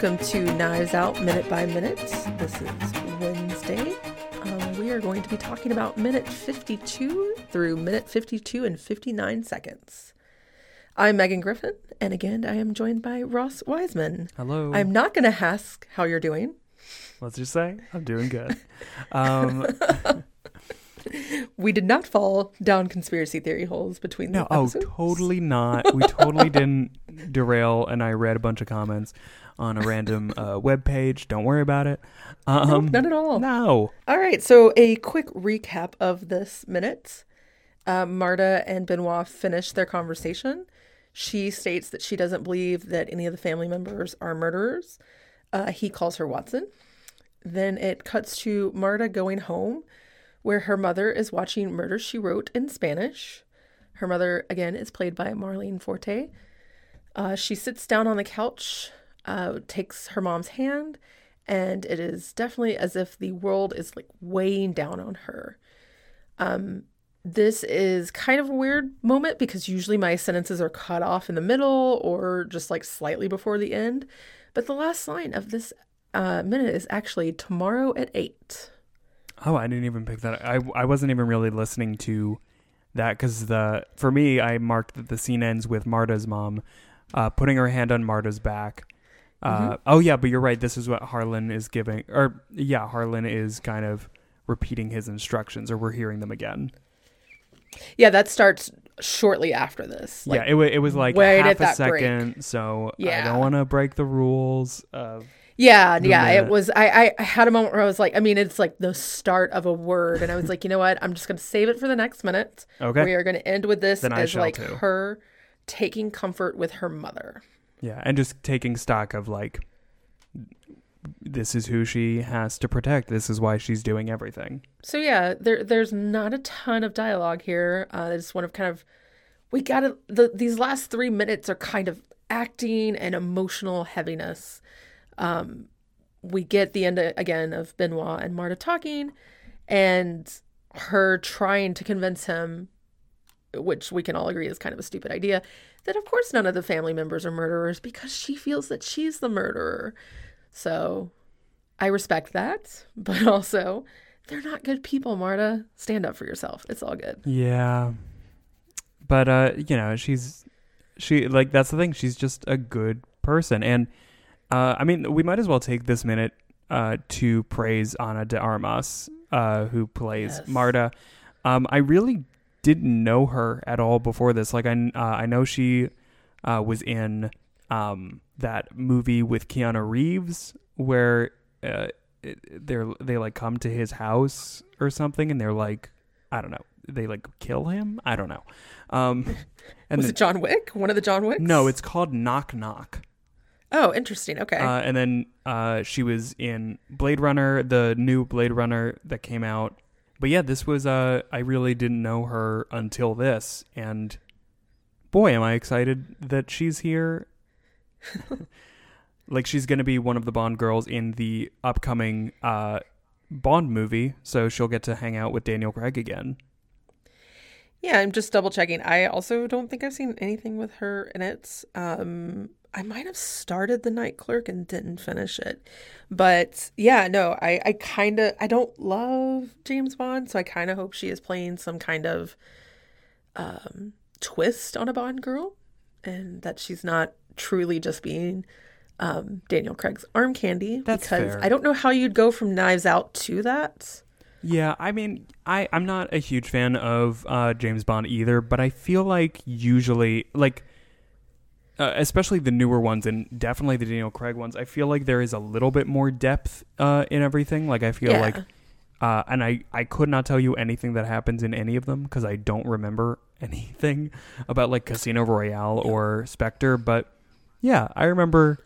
Welcome to Knives Out Minute by Minute. This is Wednesday. Um, we are going to be talking about minute 52 through minute 52 and 59 seconds. I'm Megan Griffin, and again, I am joined by Ross Wiseman. Hello. I'm not going to ask how you're doing. Let's just say I'm doing good. Um, We did not fall down conspiracy theory holes between no, the oh, episodes. totally not. We totally didn't derail, and I read a bunch of comments on a random uh, web page. Don't worry about it. Um, Nope, none at all. No. All right, so a quick recap of this minute. Uh, Marta and Benoit finish their conversation. She states that she doesn't believe that any of the family members are murderers. Uh, he calls her Watson. Then it cuts to Marta going home, where her mother is watching Murder She Wrote in Spanish. Her mother, again, is played by Marlene Forte. Uh, she sits down on the couch, uh, takes her mom's hand, and it is definitely as if the world is like weighing down on her. Um, this is kind of a weird moment because usually my sentences are cut off in the middle or just like slightly before the end. But the last line of this uh, minute is actually tomorrow at eight. Oh, I didn't even pick that. I I wasn't even really listening to that because the for me, I marked that the scene ends with Marta's mom uh, putting her hand on Marta's back. Uh, Oh yeah, but you're right. This is what Harlan is giving, or yeah, Harlan is kind of repeating his instructions, or we're hearing them again. Yeah, that starts shortly after this. Like, yeah, it, wa it was like right half a that break. second, so I don't want to break the rules of Yeah, yeah. It was. I, I had a moment where I was like, I mean, it's like the start of a word, and I was like, you know what? I'm just gonna save it for the next minute. Okay. We are gonna end with this Then as like too. her taking comfort with her mother. yeah, and just taking stock of like this is who she has to protect. This is why she's doing everything. So yeah, there there's not a ton of dialogue here. Uh, it's one of kind of we got to the these last three minutes are kind of acting and emotional heaviness. Um, we get the end again of Benoit and Marta talking, and her trying to convince him, which we can all agree is kind of a stupid idea, that of course none of the family members are murderers because she feels that she's the murderer. So I respect that, but also they're not good people, Marta. Stand up for yourself. It's all good. Yeah. But uh, you know, she's she like that's the thing. She's just a good person and uh I mean, we might as well take this minute uh to praise Ana de Armas uh who plays Yes. Marta. Um I really didn't know her at all before this. Like I uh, I know she uh was in um that movie with Keanu Reeves where uh they're they like come to his house or something and they're like I don't know. They like kill him. I don't know. Um, and Was then, it John Wick? One of the John Wicks? no, it's called Knock Knock. Oh, interesting. Okay. Uh, and then uh, she was in Blade Runner, the new Blade Runner that came out. But yeah, this was uh, I really didn't know her until this, and boy, am I excited that she's here. like she's gonna be one of the Bond girls in the upcoming uh, Bond movie, so she'll get to hang out with Daniel Craig again. yeah, I'm just double checking. I also don't think I've seen anything with her in it. Um, I might have started The Night Clerk and didn't finish it. But yeah, no, I, I kind of, I don't love James Bond, so I kind of hope she is playing some kind of um, twist on a Bond girl and that she's not truly just being um, Daniel Craig's arm candy. That's because fair. I don't know how you'd go from Knives Out to that. Yeah, I mean, I I'm not a huge fan of uh, James Bond either, but I feel like usually, like, uh, especially the newer ones and definitely the Daniel Craig ones, I feel like there is a little bit more depth uh, in everything. Like, I feel Yeah. like, uh, and I I could not tell you anything that happens in any of them because I don't remember anything about like Casino Royale or Spectre, but yeah, I remember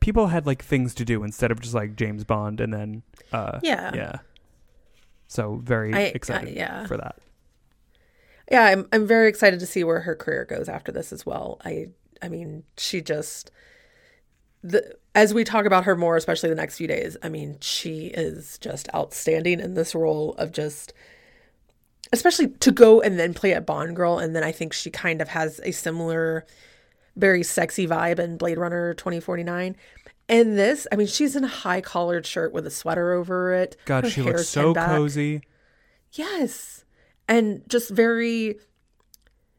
people had like things to do instead of just like James Bond and then uh Yeah. yeah. So very I- excited I- yeah. for that. Yeah, I'm I'm very excited to see where her career goes after this as well. I I mean, she just the as we talk about her more, especially the next few days, I mean, she is just outstanding in this role of just especially to go and then play a Bond girl and then I think she kind of has a similar very sexy vibe in Blade Runner 2049. And this, I mean, she's in a high collared shirt with a sweater over it. God, Her she looks so back. cozy. Yes. And just very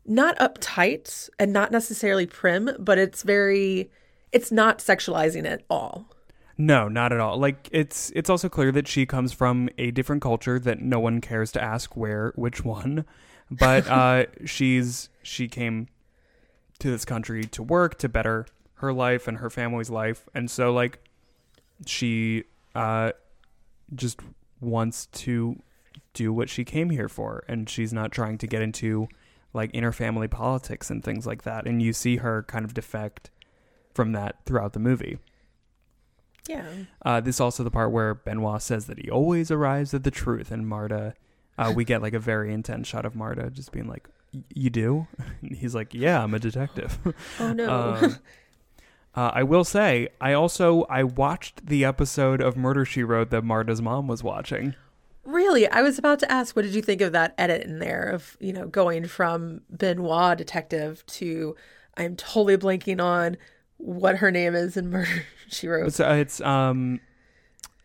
not uptight and not necessarily prim, but it's very it's not sexualizing at all. No, not at all. Like it's it's also clear that she comes from a different culture that no one cares to ask where which one. But uh she's she came to this country to work to better her life and her family's life. And so like she uh just wants to do what she came here for and she's not trying to get into like interfamily politics and things like that. And you see her kind of defect from that throughout the movie. Yeah. Uh, this is also the part where Benoit says that he always arrives at the truth, and Marta, uh, we get like a very intense shot of Marta just being like, "Y- "You do?" And he's like, "Yeah, I'm a detective." Oh no. Um, uh, I will say, I also I watched the episode of Murder She Wrote that Marta's mom was watching. Really? I was about to ask what did you think of that edit in there of, you know, going from Benoit detective to I'm totally blanking on what her name is in Murder She Wrote. It's, uh, it's um,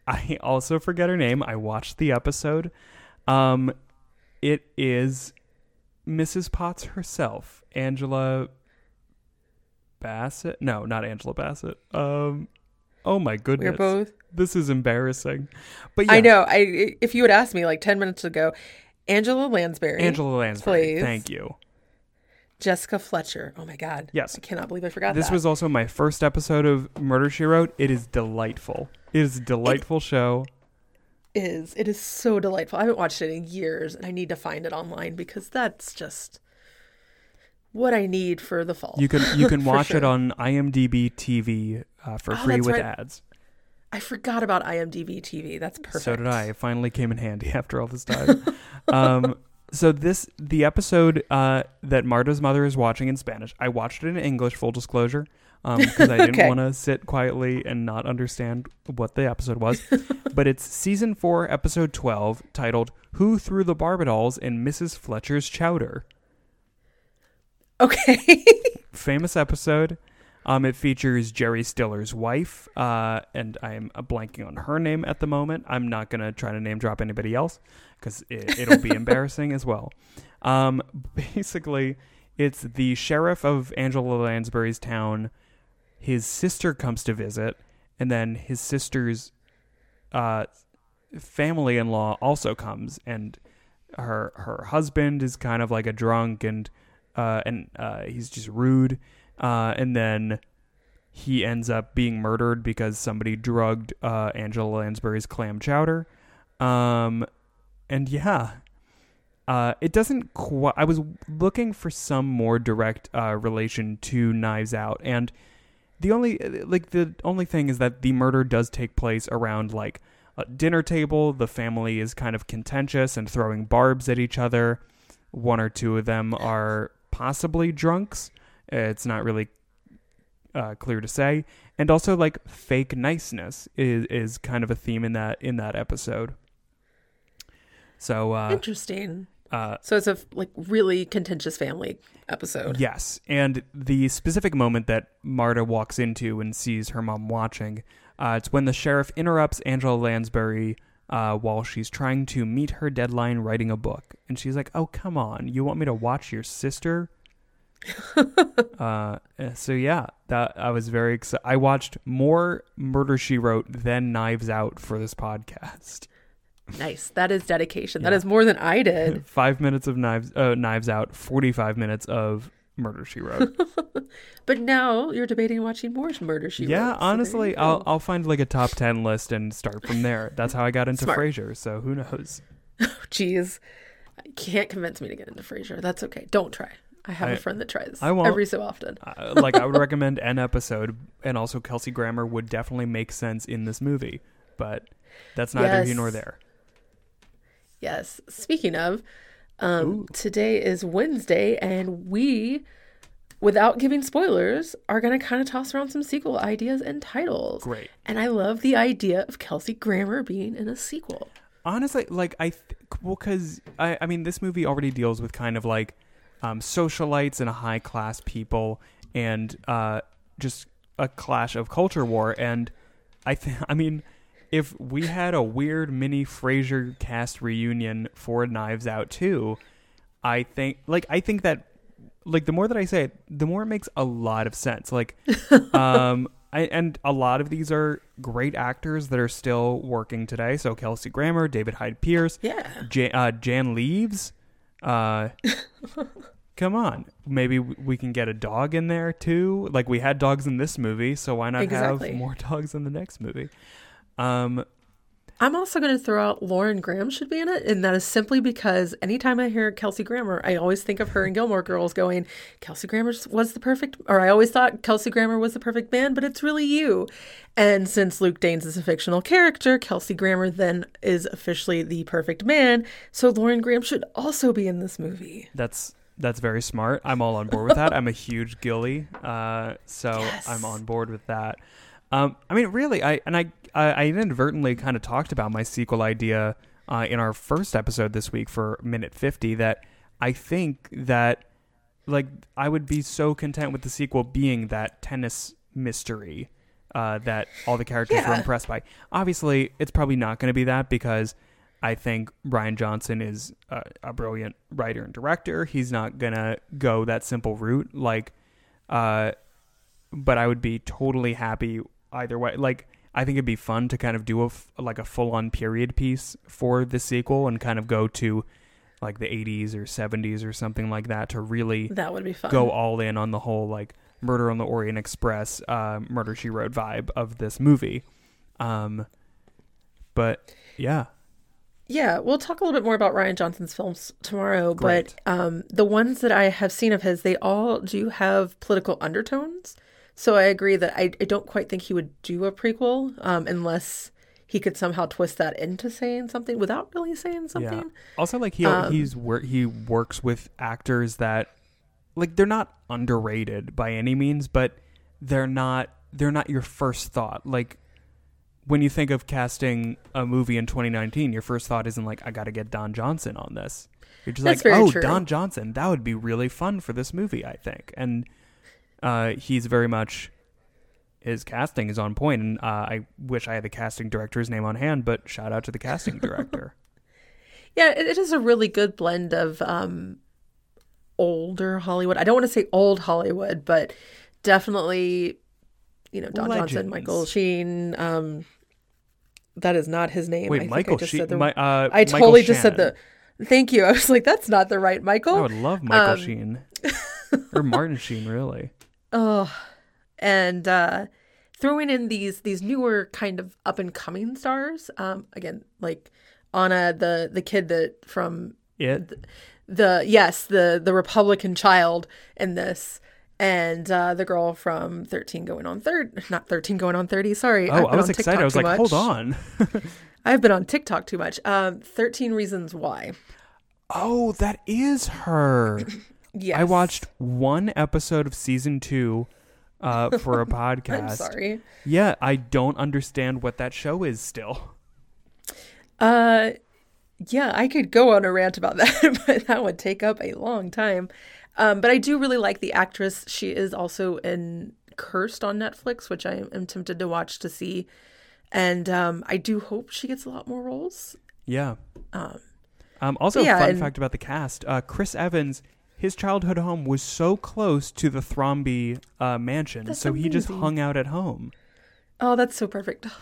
I also forget her name. I watched the episode. Um, it is Mrs. Potts herself, Angela Bassett. No, not Angela Bassett. Um, oh my goodness, We're both this is embarrassing. But I know. I if you had asked me like 10 minutes ago, Angela Lansbury, Angela Lansbury. Please. Thank you. Jessica Fletcher. Oh my god. Yes. I cannot believe I forgot This that. was also my first episode of Murder She Wrote. It is delightful. It is a delightful show. is it is so delightful. I haven't watched it in years and I need to find it online because that's just what I need for the fall. You can you can watch it on IMDb TV uh, for Oh, free with right. ads. I forgot about IMDb TV. That's perfect. So did I. It finally came in handy after all this time. um, so this the episode uh, that Marta's mother is watching in Spanish. I watched it in English. Full disclosure, because I didn't Okay. want to sit quietly and not understand what the episode was. but it's season four, episode twelve, titled "Who Threw the Barbitals in Mrs. Fletcher's Chowder." Okay. famous episode. Um, it features Jerry Stiller's wife, uh, and I am blanking on her name at the moment. I'm not gonna try to name drop anybody else because it, it'll be embarrassing as well. Um, basically, it's the sheriff of Angela Lansbury's town. His sister comes to visit, and then his sister's uh, family-in-law also comes, and her her husband is kind of like a drunk and uh, and uh, he's just rude. Uh, and then he ends up being murdered because somebody drugged uh, Angela Lansbury's clam chowder. Um, and yeah, uh, it doesn't quite. I was looking for some more direct uh, relation to Knives Out, and the only like the only thing is that the murder does take place around like a dinner table. The family is kind of contentious and throwing barbs at each other. One or two of them are possibly drunks. It's not really uh, clear to say. And also, like fake niceness is is kind of a theme in that in that episode. So uh, Interesting. uh, So it's a like really contentious family episode. Yes, and the specific moment that Marta walks into and sees her mom watching, uh, it's when the sheriff interrupts Angela Lansbury uh, while she's trying to meet her deadline writing a book, and she's like, "Oh, come on, you want me to watch your sister?" uh, eh, so yeah, that I was very excited. I watched more Murder She Wrote than Knives Out for this podcast. Nice. That is dedication. That Yeah. is more than I did. Five minutes of Knives uh, Knives Out, forty five minutes of Murder She Wrote. but now you're debating watching more Murder She yeah, Wrote, there honestly, I'll. I'll find like a top ten list and start from there. That's how I got into Smart. Frasier. So who knows? Jeez. You can't convince me to get into Frasier. That's okay. Don't try. I have a I- friend that tries I won't. every so often. Uh, like I would recommend an episode, and also Kelsey Grammer would definitely make sense in this movie, but that's neither here nor there. Yes. Speaking of, um, today is Wednesday, and we, without giving spoilers, are going to kind of toss around some sequel ideas and titles. Great. And I love the idea of Kelsey Grammer being in a sequel. Honestly, like I, th- well, because I, I mean, this movie already deals with kind of like um, socialites and high class people, and uh, just a clash of culture war. And I think, I mean, if we had a weird mini Frasier cast reunion for Knives Out too, I think, like, I think that, like, the more that I say it, the more it makes a lot of sense. Like, um, I, and a lot of these are great actors that are still working today. So Kelsey Grammer, David Hyde Pierce, Yeah. Jan, uh, Jan Leeves. Uh, come on, maybe we can get a dog in there too. Like we had dogs in this movie, so why not Exactly. have more dogs in the next movie? Um, I'm also going to throw out Lauren Graham should be in it, and that is simply because anytime I hear Kelsey Grammer, I always think of her and Gilmore Girls going, Kelsey Grammer was the perfect, or I always thought Kelsey Grammer was the perfect man, but it's really you. And since Luke Danes is a fictional character, Kelsey Grammer then is officially the perfect man, so Lauren Graham should also be in this movie. that's that's very smart. I'm all on board with that. I'm a huge Gilly, uh, so Yes. I'm on board with that. Um, I mean, really, I and I I, I inadvertently kind of talked about my sequel idea uh, in our first episode this week for minute 50. That I think that like I would be so content with the sequel being that tennis mystery uh, that all the characters were impressed by. Obviously, it's probably not going to be that because I think Rian Johnson is a, a brilliant writer and director. He's not gonna go that simple route. Like, uh, but I would be totally happy either way. Like, I think it'd be fun to kind of do a f- like a full on period piece for the sequel and kind of go to like the 80s or 70s or something like that to really That would be fun. go all in on the whole like Murder on the Orient Express, uh, Murder She Wrote vibe of this movie. Um, but yeah, Yeah, we'll talk a little bit more about Rian Johnson's films tomorrow, Great. but um, the ones that I have seen of his, they all do have political undertones. So I agree that I, I don't quite think he would do a prequel um, unless he could somehow twist that into saying something without really saying something. Yeah. Also, like he Um, he's wor- he works with actors that like they're not underrated by any means, but they're not they're not your first thought. Like when you think of casting a movie in 2019, your first thought isn't like I got to get Don Johnson on this. You're just like, oh, true. Don Johnson, that would be really fun for this movie, I think. And uh, he's very much his casting is on point, and uh, I wish I had the casting director's name on hand. But shout out to the casting director. Yeah, it, it is a really good blend of um, older Hollywood. I don't want to say old Hollywood, but definitely, you know, Don Johnson, Michael Sheen. Um, that is not his name. I Wait, think Michael I just Sheen. said the. Mi- uh, I Michael totally just said Shannon. the. Thank you. I was like, that's not the right Michael. I would love Michael Um, Sheen or Martin Sheen, really. Oh, and uh, throwing in these these newer kind of up and coming stars. Um, again, like Anna, the the kid that from yeah the yes the the Republican child in this. And uh, the girl from 13 going on third, not 13 going on 30. Sorry. Oh, I've I was on excited. TikTok I was like, hold much. on. I've been on TikTok too much. Um, 13 Reasons Why. Oh, that is her. Yes. I watched one episode of season two uh, for a podcast. I'm sorry. Yeah, I don't understand what that show is still. Uh, yeah, I could go on a rant about that, but that would take up a long time. Um, but I do really like the actress. She is also in Cursed on Netflix, which I am tempted to watch to see. And um, I do hope she gets a lot more roles. Yeah. Um, Um, also, yeah, fun and- fact about the cast: uh, Chris Evans, his childhood home was so close to the Thrombey uh, mansion, That's so he just hung out at home. oh, that's so perfect.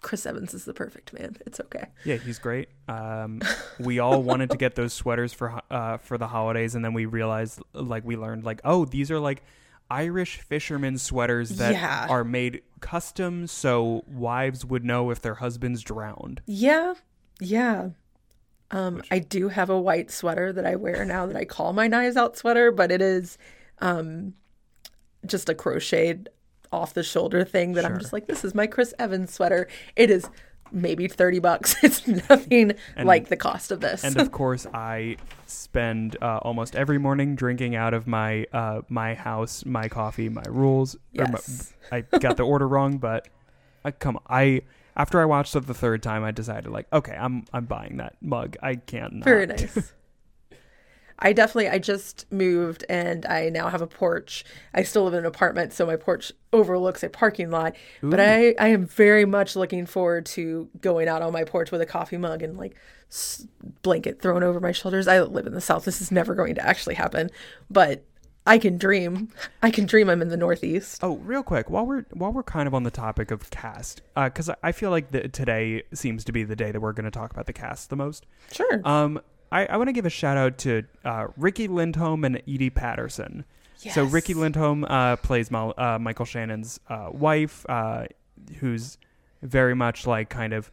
Chris Evans is the perfect man. It's okay. Yeah, he's great. Um, we all wanted to get those sweaters for uh, for the holidays, and then we realized, like, we learned, like, oh, these are like Irish fishermen sweaters that Yeah. are made custom, so wives would know if their husbands drowned. Yeah, yeah. Um, I do have a white sweater that I wear now that I call my knives out sweater, but it is um, just a crocheted off the shoulder thing that I'm just like, this is my Chris Evans sweater. It is maybe 30 bucks. It's nothing And- like the cost of this. And of course, I spend uh, almost every morning drinking out of my uh, my house, my coffee, my rules. or my- yes. I got the order wrong, but I come. I after I watched it the third time, I decided like, okay, I'm I'm buying that mug. I can't. Not. Very nice. I definitely I just moved and I now have a porch. I still live in an apartment, so my porch overlooks a parking lot. But I I am very much looking forward to going out on my porch with a coffee mug and like s- blanket thrown over my shoulders. I live in the south. This is never going to actually happen, but I can dream. I can dream I'm in the northeast. Oh, real quick, while we're while we're kind of on the topic of cast, because I I feel like the, today seems to be the day that we're going to talk about the cast the most. Sure. Um, I, I want to give a shout out to uh, Riki Lindhome and Edi Patterson. So Riki Lindhome uh, plays uh, Michael Shannon's uh, wife, uh, who's very much like kind of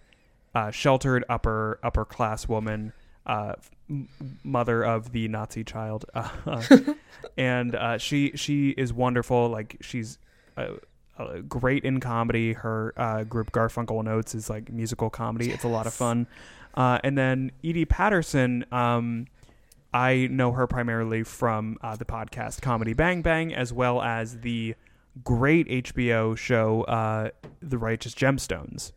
uh, sheltered upper upper class woman, uh, m- mother of the Nazi child, uh, and uh, she she is wonderful. Like she's uh, uh, great in comedy. Her uh, group Garfunkel and Oates is like musical comedy. It's a lot of fun. Uh, and then Edi Patterson, um, I know her primarily from uh, the podcast Comedy Bang Bang, as well as the great HBO show uh, The Righteous Gemstones.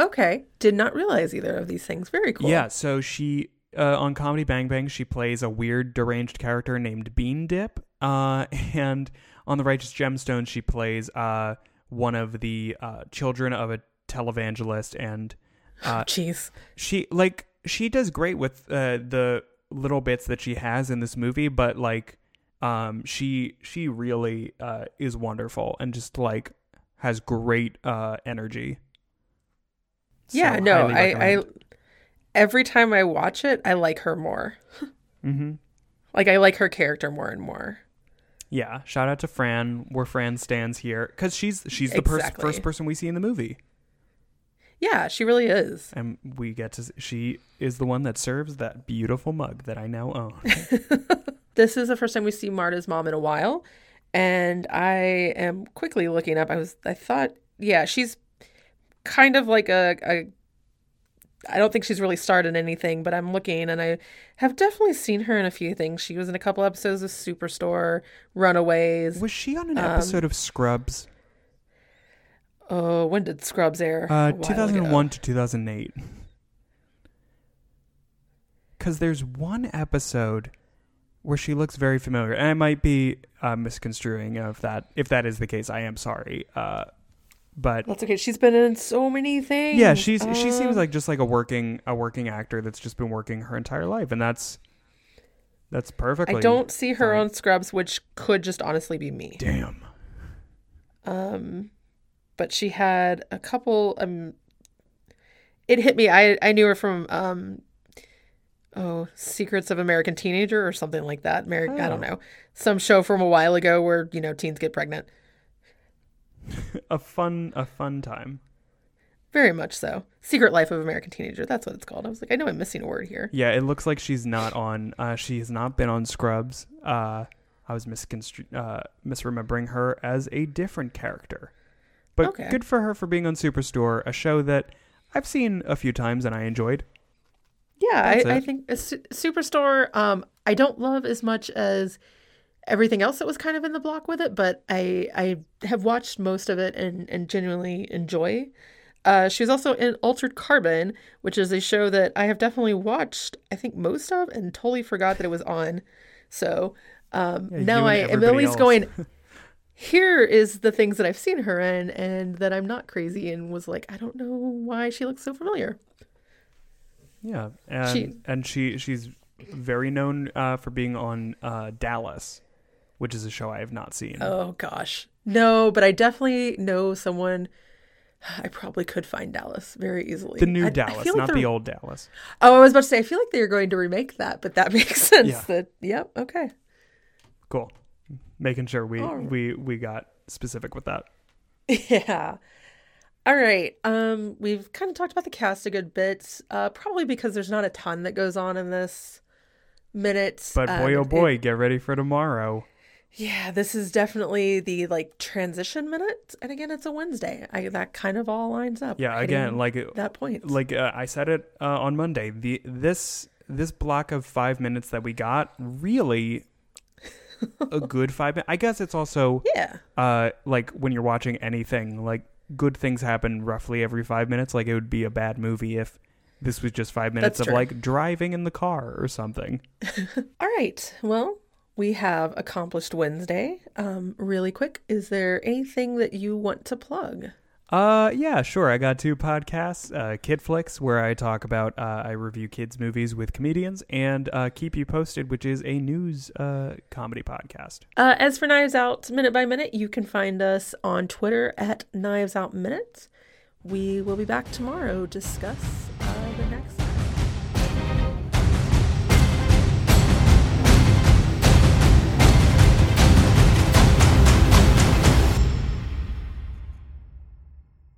Okay. Did not realize either of these things. Very cool. Yeah, so she uh, on Comedy Bang Bang she plays a weird deranged character named Bean Dip, uh, and on The Righteous Gemstones she plays uh, one of the uh, children of a televangelist, and uh, Jeez. she like she does great with uh, the little bits that she has in this movie, but like um, she she really uh, is wonderful and just like has great uh, energy. Yeah. So, no. I I every time I watch it, I like her more. Mhm. Like I like her character more and more. Yeah, shout out to Fran, where Fran stands here, because she's she's the pers- first person we see in the movie, Yeah, she really is. and we get to she is the one that serves that beautiful mug that I now own. This is the first time we see Marta's mom in a while, and I am quickly looking up. I was I thought, yeah, she's kind of like a, a I don't think she's really starred in anything, but I'm looking and I have definitely seen her in a few things. She was in a couple episodes of Superstore, Runaways. Was she on an Um, episode of Scrubs? Oh, when did Scrubs air? Uh, 2001 ago. to 2008. Because there's one episode where she looks very familiar, and I might be uh, misconstruing of that. If that is the case, I am sorry. Uh, but That's okay. She's been in so many things. yeah, she's she seems like just like a working a working actor that's just been working her entire life, and that's that's perfect. I don't see her fine. on Scrubs, which could just honestly be me. Damn. Um, but she had a couple. Um, it hit me. I I knew her from um, oh, Secrets of American Teenager or something like that. Ameri- I don't Oh. know, some show from a while ago where you know teens get pregnant. A fun a fun time. Very much so. Secret Life of American Teenager. That's what it's called. I was like, I know I'm missing a word here. Yeah, it looks like she's not on. Uh, she has not been on Scrubs. Uh, I was misconstru- uh, misremembering her as a different character. But Okay. good for her for being on Superstore, a show that I've seen a few times and I enjoyed. Yeah, I, I think Su- Superstore. Um, I don't love as much as everything else that was kind of in the block with it, but I I have watched most of it and and genuinely enjoy. Uh, she was also in Altered Carbon, which is a show that I have definitely watched. I think most of and totally forgot that it was on. So um, Yeah, now I am at least else. going. Here is the things that I've seen her in, and that I'm not crazy and was like, I don't know why she looks so familiar. Yeah, and She- and she she's very known uh, for being on uh, Dallas, which is a show I have not seen. Oh gosh. No, but I definitely know someone I probably could find Dallas very easily. the new I- I Dallas, feel like not the old Dallas. Oh, I was about to say I feel like they're going to remake that, but that makes sense. Yeah. That yep, okay. Cool. Making sure we right. we we got specific with that. Yeah. All right. Um, we've kind of talked about the cast a good bit, uh, probably because there's not a ton that goes on in this minute. But boy, Um, oh it- boy, get ready for tomorrow. Yeah, this is definitely the like transition minute, and again, it's a Wednesday. I that kind of all lines up. Yeah, again, like that point. like uh, I said it uh, on Monday. The this this block of five minutes that we got really a good five minutes. I guess it's also yeah, uh like when you're watching anything like good things happen roughly every five minutes. Like it would be a bad movie if this was just five minutes That's of true. like driving in the car or something. All right. Well, we have accomplished Wednesday. Um, really quick, is there anything that you want to plug? Uh, yeah, sure. I got two podcasts, uh, Kid Flicks, where I talk about, uh, I review kids' movies with comedians, and uh, Keep You Posted, which is a news uh, comedy podcast. Uh, as for Knives Out Minute by Minute, you can find us on Twitter at Knives Out Minute. We will be back tomorrow to discuss uh, the next